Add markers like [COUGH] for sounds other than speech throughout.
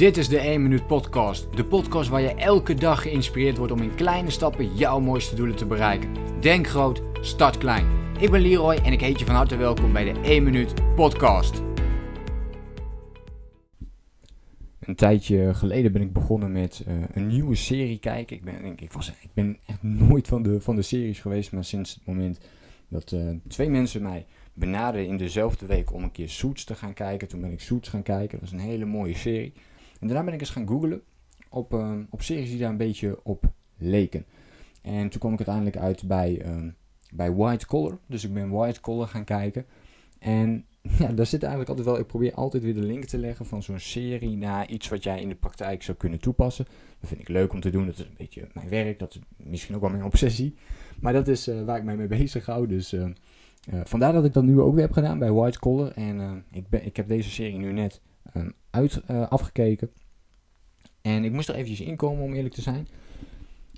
Dit is de 1 Minuut Podcast. De podcast waar je elke dag geïnspireerd wordt om in kleine stappen jouw mooiste doelen te bereiken. Denk groot, start klein. Ik ben Leroy en ik heet je van harte welkom bij de 1 Minuut Podcast. Een tijdje geleden ben ik begonnen met uh, een nieuwe serie kijken. Ik ben, ik, was, ik ben echt nooit van de, van de series geweest, maar sinds het moment dat uh, twee mensen mij benaderden in dezelfde week om een keer Suits te gaan kijken. Toen ben ik Suits gaan kijken. Dat was een hele mooie serie. En daarna ben ik eens gaan googlen op, uh, op series die daar een beetje op leken. En toen kwam ik uiteindelijk uit bij, um, bij White Collar. Dus ik ben White Collar gaan kijken. En [LAUGHS] ja, daar zit eigenlijk altijd wel. Ik probeer altijd weer de link te leggen van zo'n serie naar iets wat jij in de praktijk zou kunnen toepassen. Dat vind ik leuk om te doen. Dat is een beetje mijn werk. Dat is misschien ook wel mijn obsessie. Maar dat is uh, waar ik mij mee bezig hou. Dus uh, uh, vandaar dat ik dat nu ook weer heb gedaan bij White Collar. En ik, ben, ik heb deze serie nu net uit afgekeken. En ik moest er eventjes inkomen om eerlijk te zijn.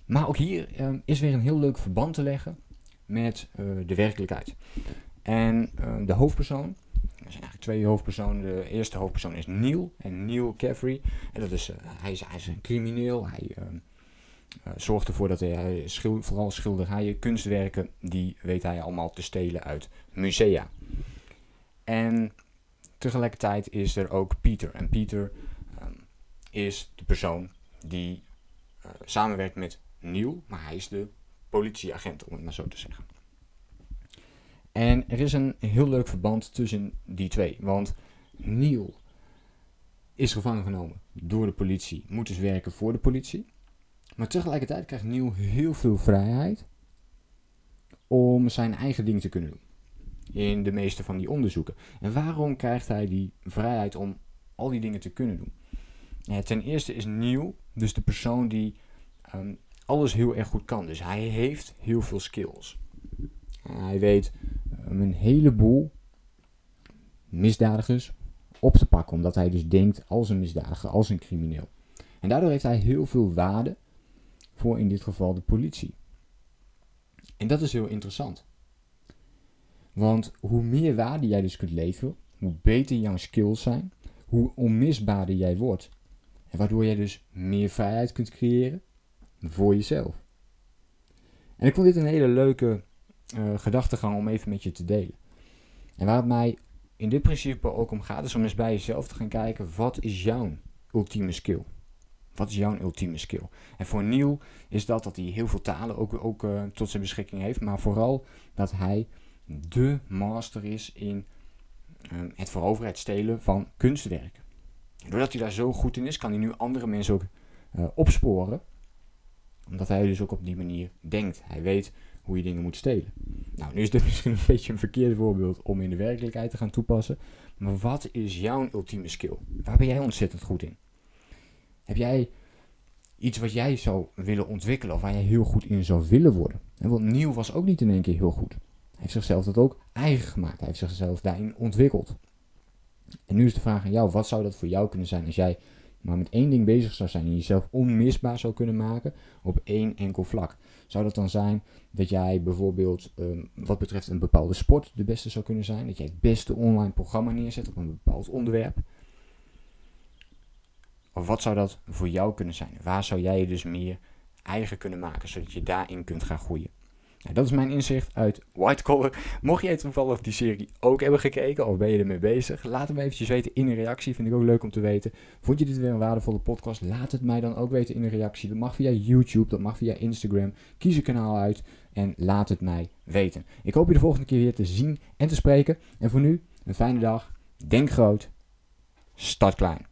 Maar ook hier um, is weer een heel leuk verband te leggen met de werkelijkheid. En de hoofdpersoon, er zijn eigenlijk twee hoofdpersonen. De eerste hoofdpersoon is Neil. En Neil Caffrey. En dat is, uh, hij, is, hij is een crimineel. Hij zorgt ervoor dat hij, vooral schilderijen, kunstwerken, die weet hij allemaal te stelen uit musea. En tegelijkertijd is er ook Peter. En Peter um, is de persoon die samenwerkt met Neil. Maar hij is de politieagent, om het maar zo te zeggen. En er is een heel leuk verband tussen die twee. Want Neil is gevangen genomen door de politie, moet dus werken voor de politie. Maar tegelijkertijd krijgt Neil heel veel vrijheid om zijn eigen ding te kunnen doen. In de meeste van die onderzoeken. En waarom krijgt hij die vrijheid om al die dingen te kunnen doen? Ja, ten eerste is Neil dus de persoon die um, alles heel erg goed kan. Dus hij heeft heel veel skills. Hij weet een heleboel misdadigers op te pakken. Omdat hij dus denkt als een misdadiger, als een crimineel. En daardoor heeft hij heel veel waarde voor in dit geval de politie. En dat is heel interessant. Want hoe meer waarde jij dus kunt leveren, hoe beter jouw skills zijn, hoe onmisbaarder jij wordt. En waardoor jij dus meer vrijheid kunt creëren voor jezelf. En ik vond dit een hele leuke uh, gedachtegang om even met je te delen. En waar het mij in dit principe ook om gaat, is om eens bij jezelf te gaan kijken: wat is jouw ultieme skill? Wat is jouw ultieme skill? En voor Neil is dat dat hij heel veel talen ook, ook uh, tot zijn beschikking heeft, maar vooral dat hij de master is in um, het veroveren, het stelen van kunstwerken. En doordat hij daar zo goed in is, kan hij nu andere mensen ook uh, opsporen. Omdat hij dus ook op die manier denkt. Hij weet hoe je dingen moet stelen. Nou, nu is dit [LAUGHS] misschien een beetje een verkeerd voorbeeld om in de werkelijkheid te gaan toepassen. Maar wat is jouw ultieme skill? Waar ben jij ontzettend goed in? Heb jij iets wat jij zou willen ontwikkelen of waar jij heel goed in zou willen worden? En want Nieuw was ook niet in één keer heel goed. Heeft zichzelf dat ook eigen gemaakt. Hij heeft zichzelf daarin ontwikkeld. En nu is de vraag aan jou, wat zou dat voor jou kunnen zijn als jij maar met één ding bezig zou zijn en jezelf onmisbaar zou kunnen maken op één enkel vlak. Zou dat dan zijn dat jij bijvoorbeeld um, wat betreft een bepaalde sport de beste zou kunnen zijn? Dat jij het beste online programma neerzet op een bepaald onderwerp? Of wat zou dat voor jou kunnen zijn? Waar zou jij je dus meer eigen kunnen maken, zodat je daarin kunt gaan groeien? Nou, dat is mijn inzicht uit White Collar. Mocht jij toevallig die serie ook hebben gekeken of ben je ermee bezig, laat het me eventjes weten in een reactie. Vind ik ook leuk om te weten. Vond je dit weer een waardevolle podcast? Laat het mij dan ook weten in een reactie. Dat mag via YouTube, dat mag via Instagram. Kies een kanaal uit en laat het mij weten. Ik hoop je de volgende keer weer te zien en te spreken. En voor nu, een fijne dag. Denk groot. Start klein.